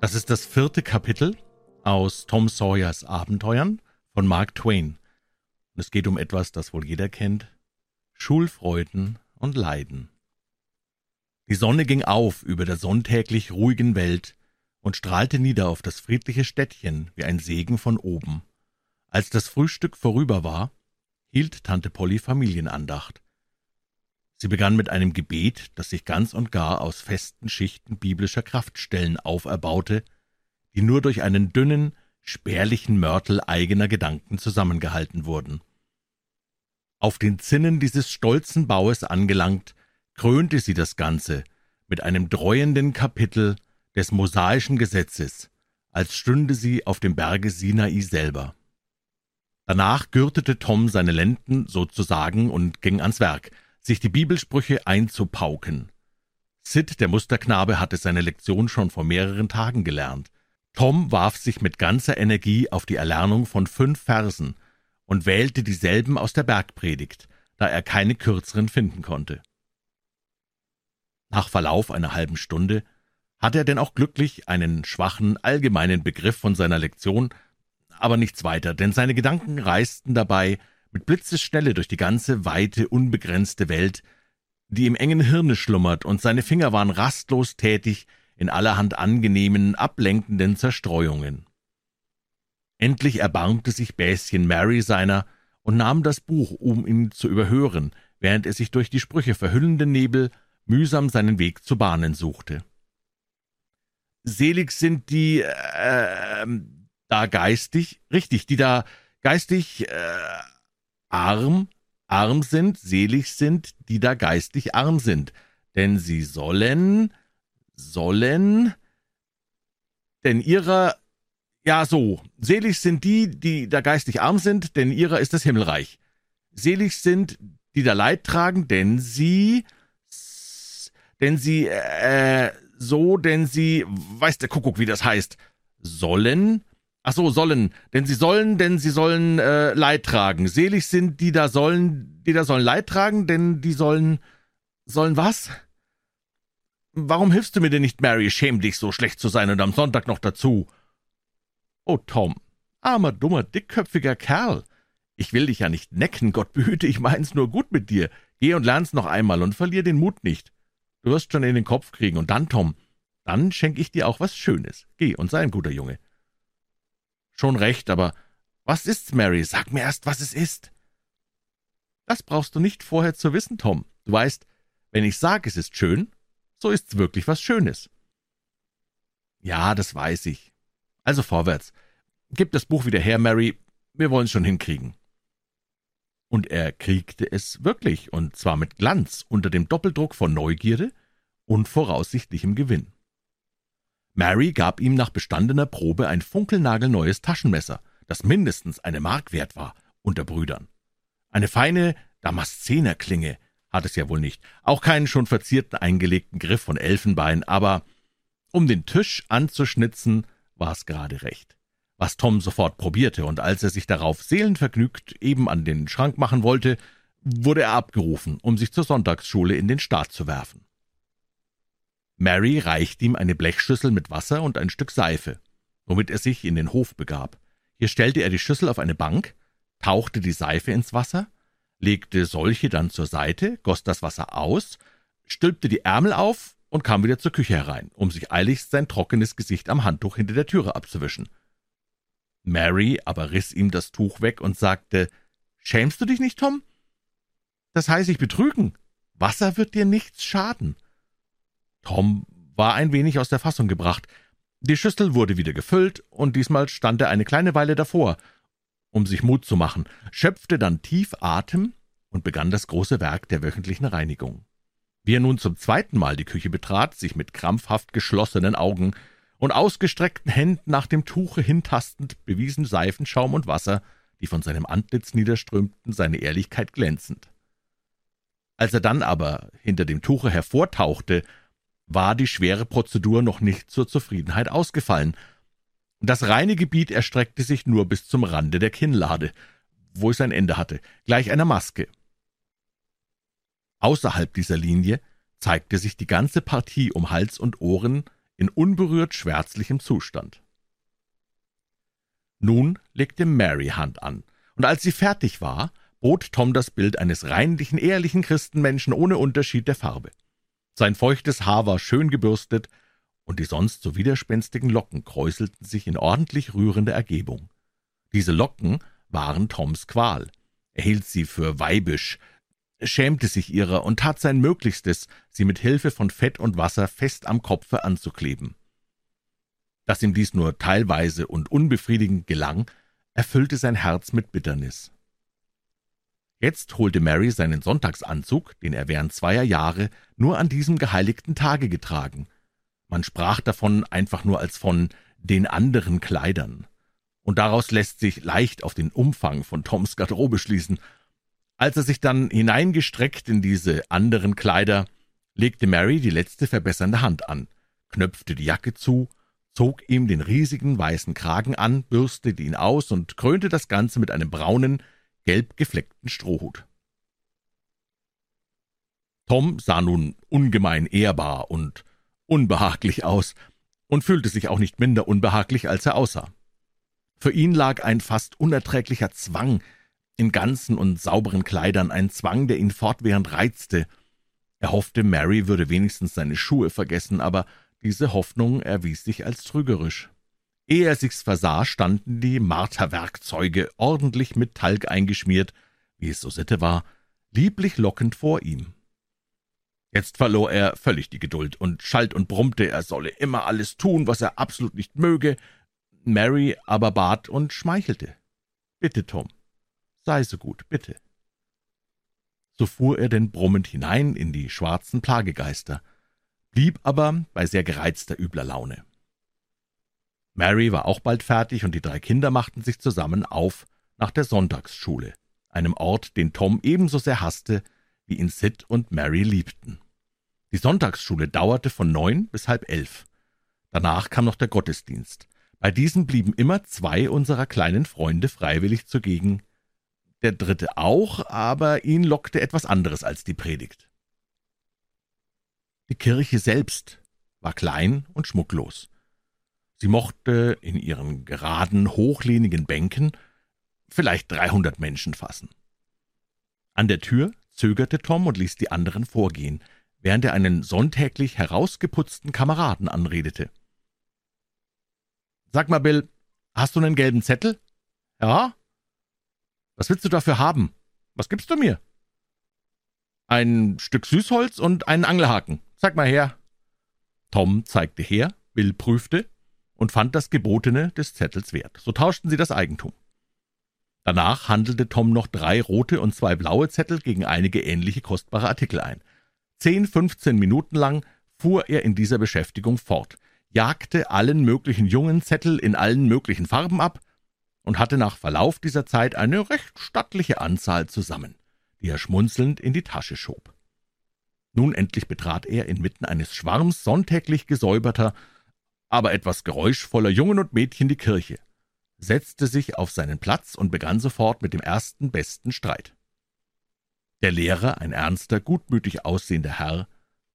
Das ist das vierte Kapitel aus Tom Sawyers Abenteuern von Mark Twain. Und es geht um etwas, das wohl jeder kennt. Schulfreuden und Leiden. Die Sonne ging auf über der sonntäglich ruhigen Welt und strahlte nieder auf das friedliche Städtchen wie ein Segen von oben. Als das Frühstück vorüber war, hielt Tante Polly Familienandacht. Sie begann mit einem Gebet, das sich ganz und gar aus festen Schichten biblischer Kraftstellen auferbaute, die nur durch einen dünnen, spärlichen Mörtel eigener Gedanken zusammengehalten wurden. Auf den Zinnen dieses stolzen Baues angelangt, krönte sie das Ganze mit einem dreuenden Kapitel des mosaischen Gesetzes, als stünde sie auf dem Berge Sinai selber. Danach gürtete Tom seine Lenden sozusagen und ging ans Werk, sich die Bibelsprüche einzupauken. Sid, der Musterknabe, hatte seine Lektion schon vor mehreren Tagen gelernt. Tom warf sich mit ganzer Energie auf die Erlernung von fünf Versen und wählte dieselben aus der Bergpredigt, da er keine kürzeren finden konnte. Nach Verlauf einer halben Stunde hatte er denn auch glücklich einen schwachen, allgemeinen Begriff von seiner Lektion, aber nichts weiter, denn seine Gedanken reisten dabei mit Blitzesschnelle durch die ganze weite, unbegrenzte Welt, die im engen Hirne schlummert, und seine Finger waren rastlos tätig in allerhand angenehmen, ablenkenden Zerstreuungen. Endlich erbarmte sich Bäschen Mary seiner und nahm das Buch, um ihn zu überhören, während er sich durch die Sprüche verhüllenden Nebel mühsam seinen Weg zu bahnen suchte. Selig sind die, äh, da geistig, richtig, die da geistig, äh, arm, arm sind, selig sind, die da geistig arm sind, denn sie sollen, sollen, denn ihrer, ja so, selig sind die, die da geistig arm sind, denn ihrer ist das Himmelreich. Selig sind, die da Leid tragen, denn sie, denn sie, äh, so, denn sie, weiß der Kuckuck, wie das heißt, sollen, Ach so, sollen, denn sie sollen, denn sie sollen äh, Leid tragen. Selig sind die da sollen, die da sollen Leid tragen, denn die sollen sollen was? Warum hilfst du mir denn nicht, Mary? Schäm dich, so schlecht zu sein und am Sonntag noch dazu. Oh, Tom, armer, dummer, dickköpfiger Kerl. Ich will dich ja nicht necken, Gott behüte, ich mein's nur gut mit dir. Geh und lern's noch einmal und verlier den Mut nicht. Du wirst schon in den Kopf kriegen. Und dann, Tom, dann schenk ich dir auch was Schönes. Geh und sei ein guter Junge. Schon recht, aber was ist's, Mary? Sag mir erst, was es ist. Das brauchst du nicht vorher zu wissen, Tom. Du weißt, wenn ich sage, es ist schön, so ist's wirklich was Schönes. Ja, das weiß ich. Also vorwärts. Gib das Buch wieder her, Mary. Wir wollen's schon hinkriegen. Und er kriegte es wirklich, und zwar mit Glanz, unter dem Doppeldruck von Neugierde und voraussichtlichem Gewinn. Mary gab ihm nach bestandener Probe ein funkelnagelneues Taschenmesser, das mindestens eine Mark wert war, unter Brüdern. Eine feine Damaszenerklinge hat es ja wohl nicht, auch keinen schon verzierten eingelegten Griff von Elfenbein, aber um den Tisch anzuschnitzen, war es gerade recht. Was Tom sofort probierte, und als er sich darauf seelenvergnügt eben an den Schrank machen wollte, wurde er abgerufen, um sich zur Sonntagsschule in den Staat zu werfen. Mary reichte ihm eine Blechschüssel mit Wasser und ein Stück Seife, womit er sich in den Hof begab. Hier stellte er die Schüssel auf eine Bank, tauchte die Seife ins Wasser, legte solche dann zur Seite, goss das Wasser aus, stülpte die Ärmel auf und kam wieder zur Küche herein, um sich eiligst sein trockenes Gesicht am Handtuch hinter der Türe abzuwischen. Mary aber riss ihm das Tuch weg und sagte, »Schämst du dich nicht, Tom? Das heißt ich betrügen. Wasser wird dir nichts schaden.« Tom war ein wenig aus der Fassung gebracht. Die Schüssel wurde wieder gefüllt, und diesmal stand er eine kleine Weile davor, um sich Mut zu machen, schöpfte dann tief Atem und begann das große Werk der wöchentlichen Reinigung. Wie er nun zum zweiten Mal die Küche betrat, sich mit krampfhaft geschlossenen Augen und ausgestreckten Händen nach dem Tuche hintastend, bewiesen Seifenschaum und Wasser, die von seinem Antlitz niederströmten, seine Ehrlichkeit glänzend. Als er dann aber hinter dem Tuche hervortauchte war die schwere Prozedur noch nicht zur Zufriedenheit ausgefallen. Das reine Gebiet erstreckte sich nur bis zum Rande der Kinnlade, wo es ein Ende hatte, gleich einer Maske. Außerhalb dieser Linie zeigte sich die ganze Partie um Hals und Ohren in unberührt schwärzlichem Zustand. Nun legte Mary Hand an, und als sie fertig war, bot Tom das Bild eines reinlichen, ehrlichen Christenmenschen ohne Unterschied der Farbe. Sein feuchtes Haar war schön gebürstet, und die sonst so widerspenstigen Locken kräuselten sich in ordentlich rührender Ergebung. Diese Locken waren Toms Qual. Er hielt sie für weibisch, schämte sich ihrer und tat sein Möglichstes, sie mit Hilfe von Fett und Wasser fest am Kopfe anzukleben. Dass ihm dies nur teilweise und unbefriedigend gelang, erfüllte sein Herz mit Bitternis. Jetzt holte Mary seinen Sonntagsanzug, den er während zweier Jahre nur an diesem geheiligten Tage getragen. Man sprach davon einfach nur als von den anderen Kleidern. Und daraus lässt sich leicht auf den Umfang von Toms Garderobe schließen, als er sich dann hineingestreckt in diese anderen Kleider, legte Mary die letzte verbessernde Hand an, knöpfte die Jacke zu, zog ihm den riesigen weißen Kragen an, bürstete ihn aus und krönte das Ganze mit einem braunen, gelb gefleckten Strohhut. Tom sah nun ungemein ehrbar und unbehaglich aus und fühlte sich auch nicht minder unbehaglich, als er aussah. Für ihn lag ein fast unerträglicher Zwang in ganzen und sauberen Kleidern, ein Zwang, der ihn fortwährend reizte. Er hoffte, Mary würde wenigstens seine Schuhe vergessen, aber diese Hoffnung erwies sich als trügerisch. Ehe er sich's versah, standen die Marterwerkzeuge, ordentlich mit Talg eingeschmiert, wie es so Sitte war, lieblich lockend vor ihm. Jetzt verlor er völlig die Geduld und schalt und brummte, er solle immer alles tun, was er absolut nicht möge. Mary aber bat und schmeichelte. Bitte, Tom, Sei so gut, bitte. So fuhr er denn brummend hinein in die schwarzen Plagegeister, blieb aber bei sehr gereizter übler Laune. Mary war auch bald fertig, und die drei Kinder machten sich zusammen auf nach der Sonntagsschule, einem Ort, den Tom ebenso sehr hasste, wie ihn Sid und Mary liebten. Die Sonntagsschule dauerte von neun bis halb elf. Danach kam noch der Gottesdienst. Bei diesen blieben immer zwei unserer kleinen Freunde freiwillig zugegen, der dritte auch, aber ihn lockte etwas anderes als die Predigt. Die Kirche selbst war klein und schmucklos. Sie mochte in ihren geraden, hochlehnigen Bänken vielleicht dreihundert Menschen fassen. An der Tür zögerte Tom und ließ die anderen vorgehen, während er einen sonntäglich herausgeputzten Kameraden anredete. »Sag mal, Bill, hast du einen gelben Zettel?« »Ja.« was willst du dafür haben? Was gibst du mir? Ein Stück Süßholz und einen Angelhaken. Zeig mal her. Tom zeigte her, Bill prüfte und fand das Gebotene des Zettels wert. So tauschten sie das Eigentum. Danach handelte Tom noch drei rote und zwei blaue Zettel gegen einige ähnliche kostbare Artikel ein. Zehn, fünfzehn Minuten lang fuhr er in dieser Beschäftigung fort, jagte allen möglichen jungen Zettel in allen möglichen Farben ab, und hatte nach Verlauf dieser Zeit eine recht stattliche Anzahl zusammen, die er schmunzelnd in die Tasche schob. Nun endlich betrat er inmitten eines Schwarms sonntäglich gesäuberter, aber etwas geräuschvoller Jungen und Mädchen die Kirche, setzte sich auf seinen Platz und begann sofort mit dem ersten besten Streit. Der Lehrer, ein ernster, gutmütig aussehender Herr,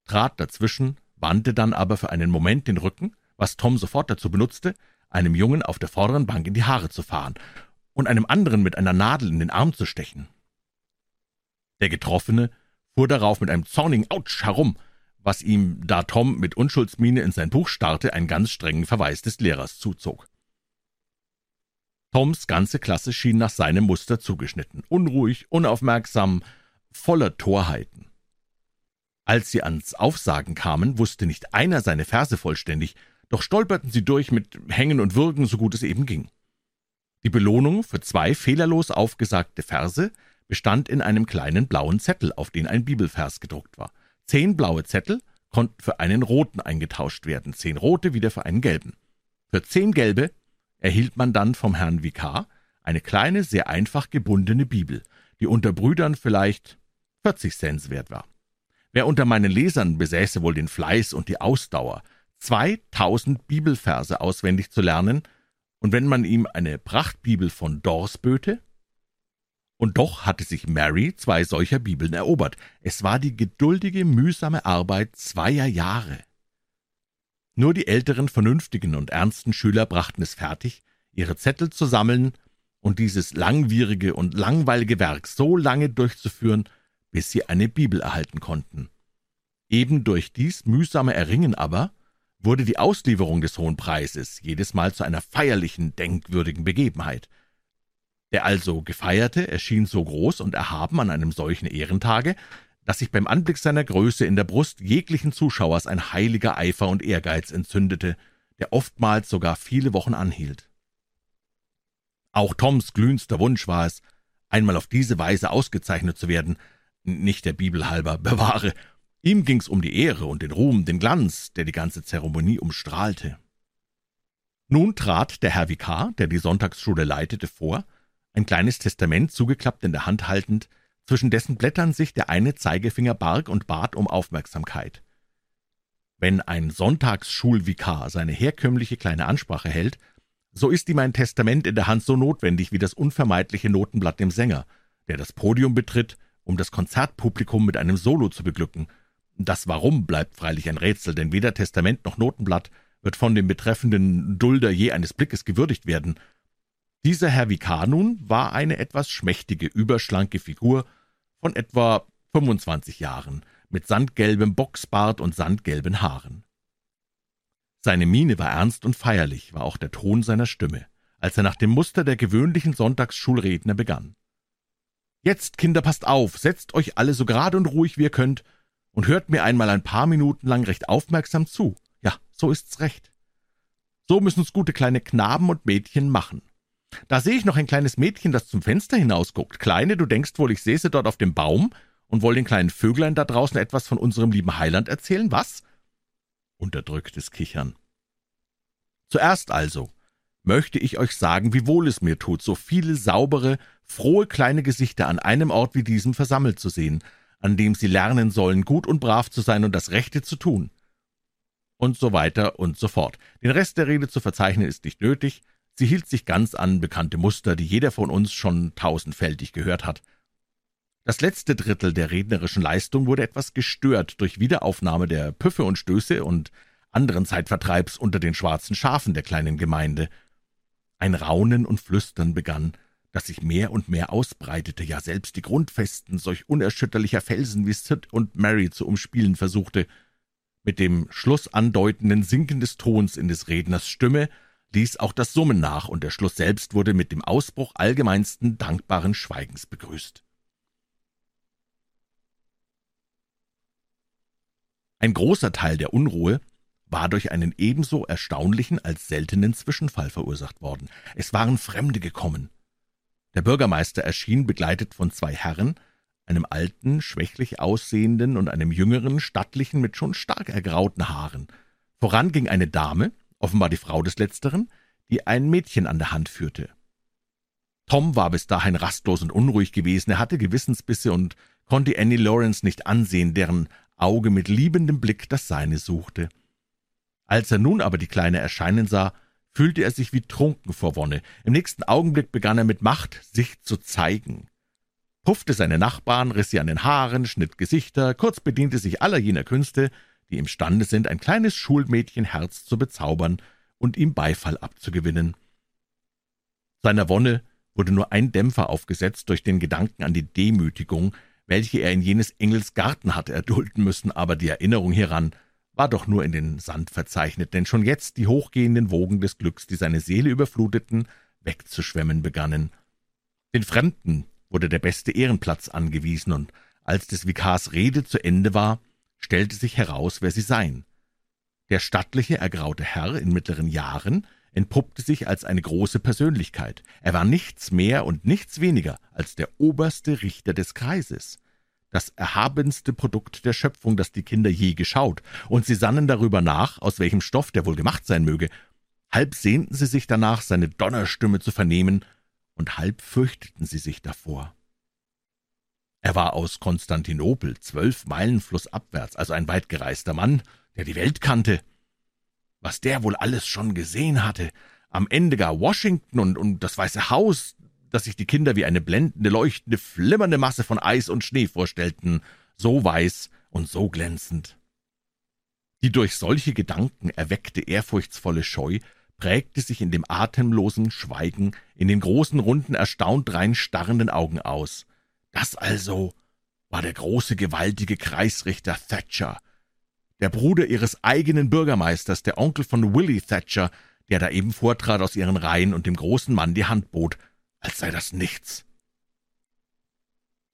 trat dazwischen, wandte dann aber für einen Moment den Rücken, was Tom sofort dazu benutzte, einem Jungen auf der vorderen Bank in die Haare zu fahren und einem anderen mit einer Nadel in den Arm zu stechen. Der Getroffene fuhr darauf mit einem zornigen Autsch herum, was ihm, da Tom mit Unschuldsmiene in sein Buch starrte, einen ganz strengen Verweis des Lehrers zuzog. Toms ganze Klasse schien nach seinem Muster zugeschnitten, unruhig, unaufmerksam, voller Torheiten. Als sie ans Aufsagen kamen, wusste nicht einer seine Verse vollständig, doch stolperten sie durch mit Hängen und Würgen, so gut es eben ging. Die Belohnung für zwei fehlerlos aufgesagte Verse bestand in einem kleinen blauen Zettel, auf den ein Bibelvers gedruckt war. Zehn blaue Zettel konnten für einen roten eingetauscht werden, zehn rote wieder für einen gelben. Für zehn gelbe erhielt man dann vom Herrn Vikar eine kleine, sehr einfach gebundene Bibel, die unter Brüdern vielleicht 40 Cent wert war. Wer unter meinen Lesern besäße wohl den Fleiß und die Ausdauer, 2000 Bibelverse auswendig zu lernen, und wenn man ihm eine Prachtbibel von Dors böte? Und doch hatte sich Mary zwei solcher Bibeln erobert. Es war die geduldige, mühsame Arbeit zweier Jahre. Nur die älteren, vernünftigen und ernsten Schüler brachten es fertig, ihre Zettel zu sammeln und dieses langwierige und langweilige Werk so lange durchzuführen, bis sie eine Bibel erhalten konnten. Eben durch dies mühsame Erringen aber wurde die Auslieferung des Hohen Preises jedes Mal zu einer feierlichen, denkwürdigen Begebenheit. Der also Gefeierte erschien so groß und erhaben an einem solchen Ehrentage, dass sich beim Anblick seiner Größe in der Brust jeglichen Zuschauers ein heiliger Eifer und Ehrgeiz entzündete, der oftmals sogar viele Wochen anhielt. Auch Toms glühendster Wunsch war es, einmal auf diese Weise ausgezeichnet zu werden, nicht der Bibel halber, bewahre. Ihm ging's um die Ehre und den Ruhm, den Glanz, der die ganze Zeremonie umstrahlte. Nun trat der Herr Vikar, der die Sonntagsschule leitete, vor, ein kleines Testament zugeklappt in der Hand haltend, zwischen dessen Blättern sich der eine Zeigefinger barg und bat um Aufmerksamkeit. Wenn ein Sonntagsschulvikar seine herkömmliche kleine Ansprache hält, so ist ihm ein Testament in der Hand so notwendig wie das unvermeidliche Notenblatt dem Sänger, der das Podium betritt, um das Konzertpublikum mit einem Solo zu beglücken. Das Warum bleibt freilich ein Rätsel, denn weder Testament noch Notenblatt wird von dem betreffenden Dulder je eines Blickes gewürdigt werden. Dieser Herr Vikar nun war eine etwas schmächtige, überschlanke Figur, von etwa 25 Jahren, mit sandgelbem Boxbart und sandgelben Haaren. Seine Miene war ernst und feierlich, war auch der Ton seiner Stimme, als er nach dem Muster der gewöhnlichen Sonntagsschulredner begann. Jetzt, Kinder, passt auf, setzt euch alle so gerade und ruhig wie ihr könnt und hört mir einmal ein paar Minuten lang recht aufmerksam zu. Ja, so ist's recht. So müssen's gute kleine Knaben und Mädchen machen. Da sehe ich noch ein kleines Mädchen, das zum Fenster hinausguckt. Kleine, du denkst wohl, ich sie dort auf dem Baum und woll den kleinen Vöglein da draußen etwas von unserem lieben Heiland erzählen, was? Unterdrücktes Kichern. Zuerst also möchte ich euch sagen, wie wohl es mir tut, so viele saubere, frohe kleine Gesichter an einem Ort wie diesem versammelt zu sehen, an dem sie lernen sollen, gut und brav zu sein und das Rechte zu tun. Und so weiter und so fort. Den Rest der Rede zu verzeichnen ist nicht nötig, Sie hielt sich ganz an bekannte Muster, die jeder von uns schon tausendfältig gehört hat. Das letzte Drittel der rednerischen Leistung wurde etwas gestört durch Wiederaufnahme der Püffe und Stöße und anderen Zeitvertreibs unter den schwarzen Schafen der kleinen Gemeinde. Ein Raunen und Flüstern begann, das sich mehr und mehr ausbreitete, ja selbst die Grundfesten solch unerschütterlicher Felsen wie Sid und Mary zu umspielen versuchte. Mit dem Schluss andeutenden Sinken des Tons in des Redners Stimme ließ auch das Summen nach, und der Schluss selbst wurde mit dem Ausbruch allgemeinsten dankbaren Schweigens begrüßt. Ein großer Teil der Unruhe war durch einen ebenso erstaunlichen als seltenen Zwischenfall verursacht worden. Es waren Fremde gekommen. Der Bürgermeister erschien begleitet von zwei Herren, einem alten, schwächlich aussehenden und einem jüngeren, stattlichen mit schon stark ergrauten Haaren. Voran ging eine Dame, offenbar die Frau des Letzteren, die ein Mädchen an der Hand führte. Tom war bis dahin rastlos und unruhig gewesen, er hatte Gewissensbisse und konnte Annie Lawrence nicht ansehen, deren Auge mit liebendem Blick das seine suchte. Als er nun aber die Kleine erscheinen sah, fühlte er sich wie trunken vor Wonne. Im nächsten Augenblick begann er mit Macht, sich zu zeigen. Puffte seine Nachbarn, riss sie an den Haaren, schnitt Gesichter, kurz bediente sich aller jener Künste, die imstande sind, ein kleines Schulmädchenherz zu bezaubern und ihm Beifall abzugewinnen. Seiner Wonne wurde nur ein Dämpfer aufgesetzt durch den Gedanken an die Demütigung, welche er in jenes Engels Garten hatte erdulden müssen, aber die Erinnerung hieran war doch nur in den Sand verzeichnet, denn schon jetzt die hochgehenden Wogen des Glücks, die seine Seele überfluteten, wegzuschwemmen begannen. Den Fremden wurde der beste Ehrenplatz angewiesen, und als des Vikars Rede zu Ende war, stellte sich heraus, wer sie seien. Der stattliche, ergraute Herr in mittleren Jahren entpuppte sich als eine große Persönlichkeit. Er war nichts mehr und nichts weniger als der oberste Richter des Kreises, das erhabenste Produkt der Schöpfung, das die Kinder je geschaut, und sie sannen darüber nach, aus welchem Stoff der wohl gemacht sein möge. Halb sehnten sie sich danach, seine Donnerstimme zu vernehmen, und halb fürchteten sie sich davor. Er war aus Konstantinopel, zwölf Meilen flussabwärts, also ein weitgereister Mann, der die Welt kannte. Was der wohl alles schon gesehen hatte, am Ende gar Washington und, und das Weiße Haus, das sich die Kinder wie eine blendende, leuchtende, flimmernde Masse von Eis und Schnee vorstellten, so weiß und so glänzend. Die durch solche Gedanken erweckte ehrfurchtsvolle Scheu prägte sich in dem atemlosen Schweigen, in den großen, runden, erstaunt rein starrenden Augen aus. Das also war der große, gewaltige Kreisrichter Thatcher, der Bruder ihres eigenen Bürgermeisters, der Onkel von Willie Thatcher, der da eben vortrat aus ihren Reihen und dem großen Mann die Hand bot, als sei das nichts.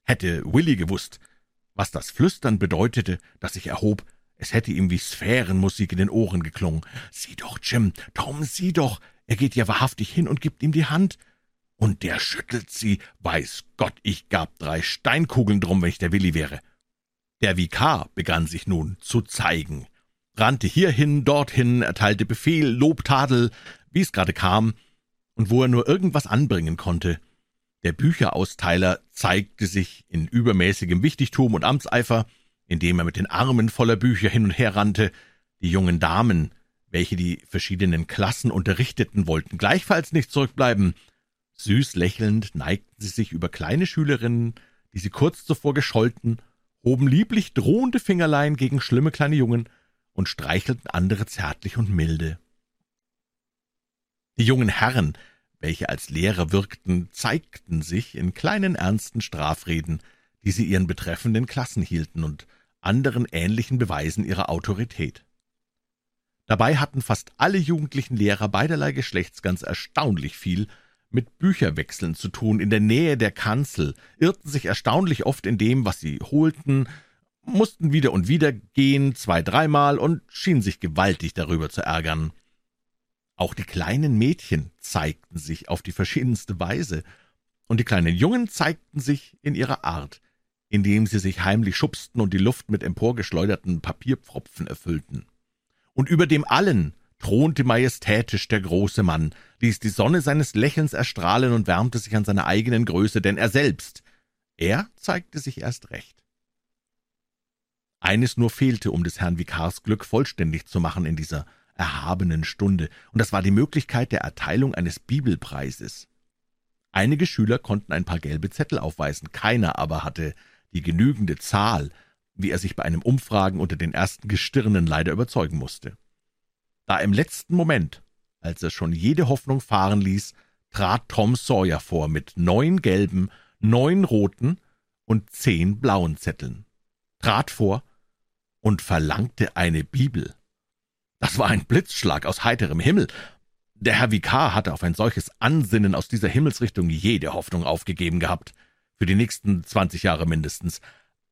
Hätte Willie gewusst, was das Flüstern bedeutete, das sich erhob, es hätte ihm wie Sphärenmusik in den Ohren geklungen. »Sieh doch, Jim, Tom, sieh doch, er geht ja wahrhaftig hin und gibt ihm die Hand.« Und der schüttelt sie. Weiß Gott, ich gab drei Steinkugeln drum, wenn ich der Willi wäre. Der Vikar begann sich nun zu zeigen, rannte hierhin, dorthin, erteilte Befehl, Lob, Tadel, wie es gerade kam, und wo er nur irgendwas anbringen konnte. Der Bücherausteiler zeigte sich in übermäßigem Wichtigtum und Amtseifer, indem er mit den Armen voller Bücher hin und her rannte. Die jungen Damen, welche die verschiedenen Klassen unterrichteten, wollten gleichfalls nicht zurückbleiben. Süß lächelnd neigten sie sich über kleine Schülerinnen, die sie kurz zuvor gescholten, hoben lieblich drohende Fingerlein gegen schlimme kleine Jungen und streichelten andere zärtlich und milde. Die jungen Herren, welche als Lehrer wirkten, zeigten sich in kleinen ernsten Strafreden, die sie ihren betreffenden Klassen hielten und anderen ähnlichen Beweisen ihrer Autorität. Dabei hatten fast alle jugendlichen Lehrer beiderlei Geschlechts ganz erstaunlich viel mit Bücherwechseln zu tun, in der Nähe der Kanzel, irrten sich erstaunlich oft in dem, was sie holten, mussten wieder und wieder gehen, zwei, dreimal, und schienen sich gewaltig darüber zu ärgern. Auch die kleinen Mädchen zeigten sich auf die verschiedenste Weise, und die kleinen Jungen zeigten sich in ihrer Art, indem sie sich heimlich schubsten und die Luft mit emporgeschleuderten Papierpfropfen erfüllten. Und über dem allen thronte majestätisch der große Mann, ließ die Sonne seines Lächelns erstrahlen und wärmte sich an seiner eigenen Größe, denn er selbst, er zeigte sich erst recht. Eines nur fehlte, um des Herrn Vikars Glück vollständig zu machen in dieser erhabenen Stunde, und das war die Möglichkeit der Erteilung eines Bibelpreises. Einige Schüler konnten ein paar gelbe Zettel aufweisen, keiner aber hatte die genügende Zahl, wie er sich bei einem Umfragen unter den ersten Gestirnen leider überzeugen musste. Da im letzten Moment, als er schon jede Hoffnung fahren ließ, trat Tom Sawyer vor mit neun gelben, neun roten und zehn blauen Zetteln, trat vor und verlangte eine Bibel. Das war ein Blitzschlag aus heiterem Himmel. Der Herr Vikar hatte auf ein solches Ansinnen aus dieser Himmelsrichtung jede Hoffnung aufgegeben gehabt, für die nächsten zwanzig Jahre mindestens.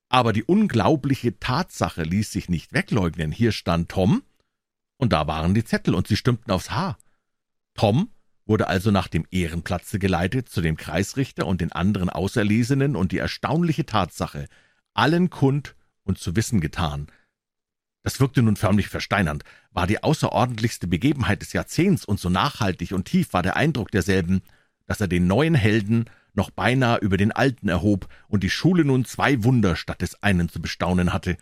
Aber die unglaubliche Tatsache ließ sich nicht wegleugnen. Hier stand Tom, und da waren die Zettel, und sie stimmten aufs Haar. Tom wurde also nach dem Ehrenplatze geleitet zu dem Kreisrichter und den anderen Auserlesenen und die erstaunliche Tatsache allen kund und zu wissen getan. Das wirkte nun förmlich versteinernd, war die außerordentlichste Begebenheit des Jahrzehnts, und so nachhaltig und tief war der Eindruck derselben, dass er den neuen Helden noch beinahe über den alten erhob und die Schule nun zwei Wunder statt des einen zu bestaunen hatte.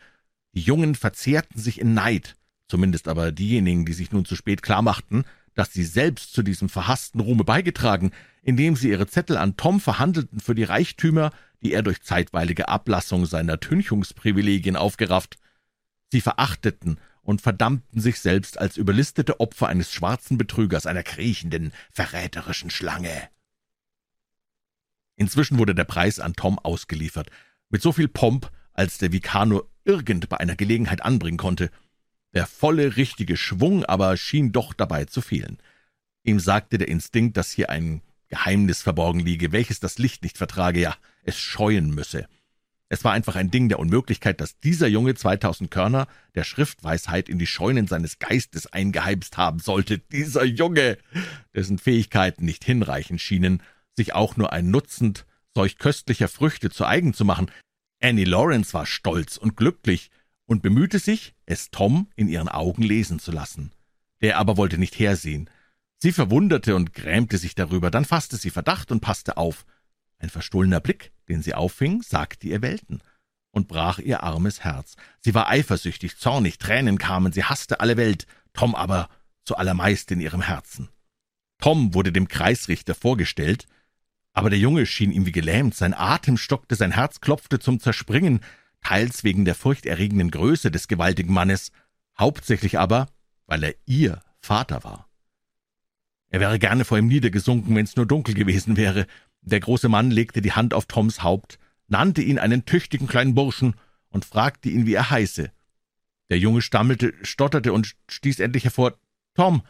Die Jungen verzehrten sich in Neid, zumindest aber diejenigen, die sich nun zu spät klarmachten, dass sie selbst zu diesem verhassten Ruhme beigetragen, indem sie ihre Zettel an Tom verhandelten für die Reichtümer, die er durch zeitweilige Ablassung seiner Tünchungsprivilegien aufgerafft. Sie verachteten und verdammten sich selbst als überlistete Opfer eines schwarzen Betrügers, einer kriechenden, verräterischen Schlange. Inzwischen wurde der Preis an Tom ausgeliefert, mit so viel Pomp, als der Vikar nur irgend bei einer Gelegenheit anbringen konnte. Der volle, richtige Schwung aber schien doch dabei zu fehlen. Ihm sagte der Instinkt, dass hier ein Geheimnis verborgen liege, welches das Licht nicht vertrage, ja, es scheuen müsse. Es war einfach ein Ding der Unmöglichkeit, dass dieser Junge zweitausend Körner der Schriftweisheit in die Scheunen seines Geistes eingeheimst haben sollte. Dieser Junge, dessen Fähigkeiten nicht hinreichend schienen, sich auch nur ein Nutzend solch köstlicher Früchte zu eigen zu machen. Annie Lawrence war stolz und glücklich, und bemühte sich, es Tom in ihren Augen lesen zu lassen. Der aber wollte nicht hersehen. Sie verwunderte und grämte sich darüber, dann fasste sie Verdacht und passte auf. Ein verstohlener Blick, den sie auffing, sagte ihr Welten und brach ihr armes Herz. Sie war eifersüchtig, zornig, Tränen kamen, sie hasste alle Welt, Tom aber zu allermeist in ihrem Herzen. Tom wurde dem Kreisrichter vorgestellt, aber der Junge schien ihm wie gelähmt, sein Atem stockte, sein Herz klopfte zum Zerspringen, teils wegen der furchterregenden Größe des gewaltigen Mannes, hauptsächlich aber, weil er ihr Vater war. Er wäre gerne vor ihm niedergesunken, wenn es nur dunkel gewesen wäre. Der große Mann legte die Hand auf Toms Haupt, nannte ihn einen tüchtigen kleinen Burschen und fragte ihn, wie er heiße. Der Junge stammelte, stotterte und stieß endlich hervor Tom.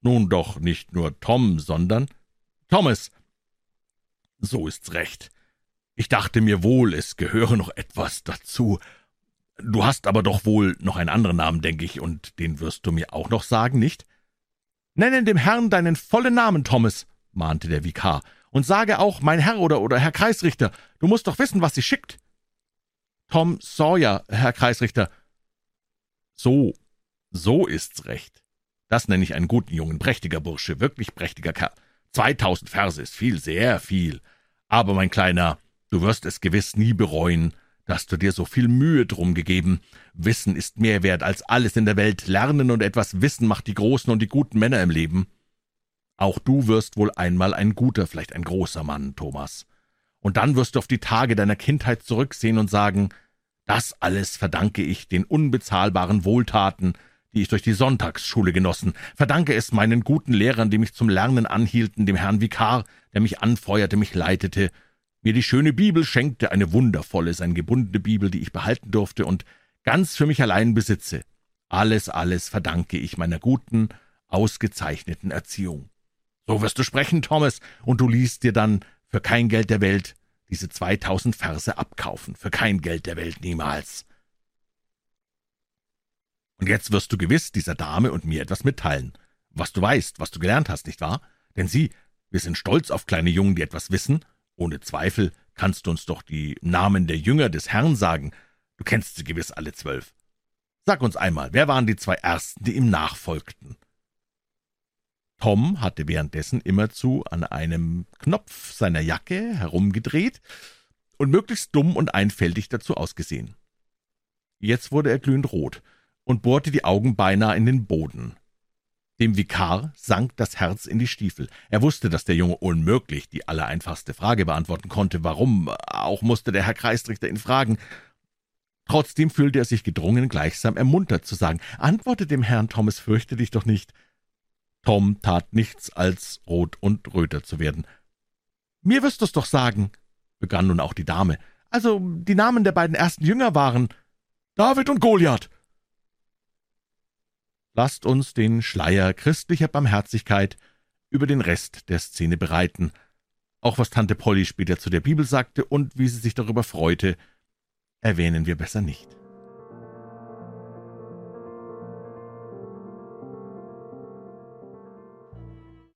Nun doch nicht nur Tom, sondern Thomas. So ist's recht. Ich dachte mir wohl, es gehöre noch etwas dazu. Du hast aber doch wohl noch einen anderen Namen, denke ich, und den wirst du mir auch noch sagen, nicht? Nenne dem Herrn deinen vollen Namen, Thomas, mahnte der Vikar, und sage auch mein Herr oder, oder Herr Kreisrichter. Du musst doch wissen, was sie schickt. Tom Sawyer, Herr Kreisrichter. So, so ist's recht. Das nenne ich einen guten Jungen, prächtiger Bursche, wirklich prächtiger Kerl. Zweitausend Verse ist viel, sehr viel. Aber, mein Kleiner, du wirst es gewiss nie bereuen, dass du dir so viel Mühe drum gegeben. Wissen ist mehr wert als alles in der Welt. Lernen und etwas Wissen macht die großen und die guten Männer im Leben. Auch du wirst wohl einmal ein guter, vielleicht ein großer Mann, Thomas. Und dann wirst du auf die Tage deiner Kindheit zurücksehen und sagen, das alles verdanke ich den unbezahlbaren Wohltaten, die ich durch die Sonntagsschule genossen, verdanke es meinen guten Lehrern, die mich zum Lernen anhielten, dem Herrn Vikar, der mich anfeuerte, mich leitete, mir die schöne Bibel schenkte, eine wundervolle, sein gebundene Bibel, die ich behalten durfte und ganz für mich allein besitze. Alles, alles verdanke ich meiner guten, ausgezeichneten Erziehung. So wirst du sprechen, Thomas, und du liest dir dann für kein Geld der Welt diese zweitausend Verse abkaufen, für kein Geld der Welt niemals. Und jetzt wirst du gewiss dieser Dame und mir etwas mitteilen, was du weißt, was du gelernt hast, nicht wahr? Denn sieh, wir sind stolz auf kleine Jungen, die etwas wissen. Ohne Zweifel kannst du uns doch die Namen der Jünger des Herrn sagen. Du kennst sie gewiss alle zwölf. Sag uns einmal, wer waren die zwei Ersten, die ihm nachfolgten? Tom hatte währenddessen immerzu an einem Knopf seiner Jacke herumgedreht und möglichst dumm und einfältig dazu ausgesehen. Jetzt wurde er glühend rot und bohrte die Augen beinahe in den Boden. Dem Vikar sank das Herz in die Stiefel. Er wusste, dass der Junge unmöglich die allereinfachste Frage beantworten konnte. Warum? Auch musste der Herr Kreisrichter ihn fragen. Trotzdem fühlte er sich gedrungen, gleichsam ermuntert zu sagen, »Antworte dem Herrn, Thomas, fürchte dich doch nicht.« Tom tat nichts, als rot und röter zu werden. »Mir wirst du's doch sagen«, begann nun auch die Dame. »Also, die Namen der beiden ersten Jünger waren David und Goliath.« Lasst uns den Schleier christlicher Barmherzigkeit über den Rest der Szene bereiten. Auch was Tante Polly später zu der Bibel sagte und wie sie sich darüber freute, erwähnen wir besser nicht.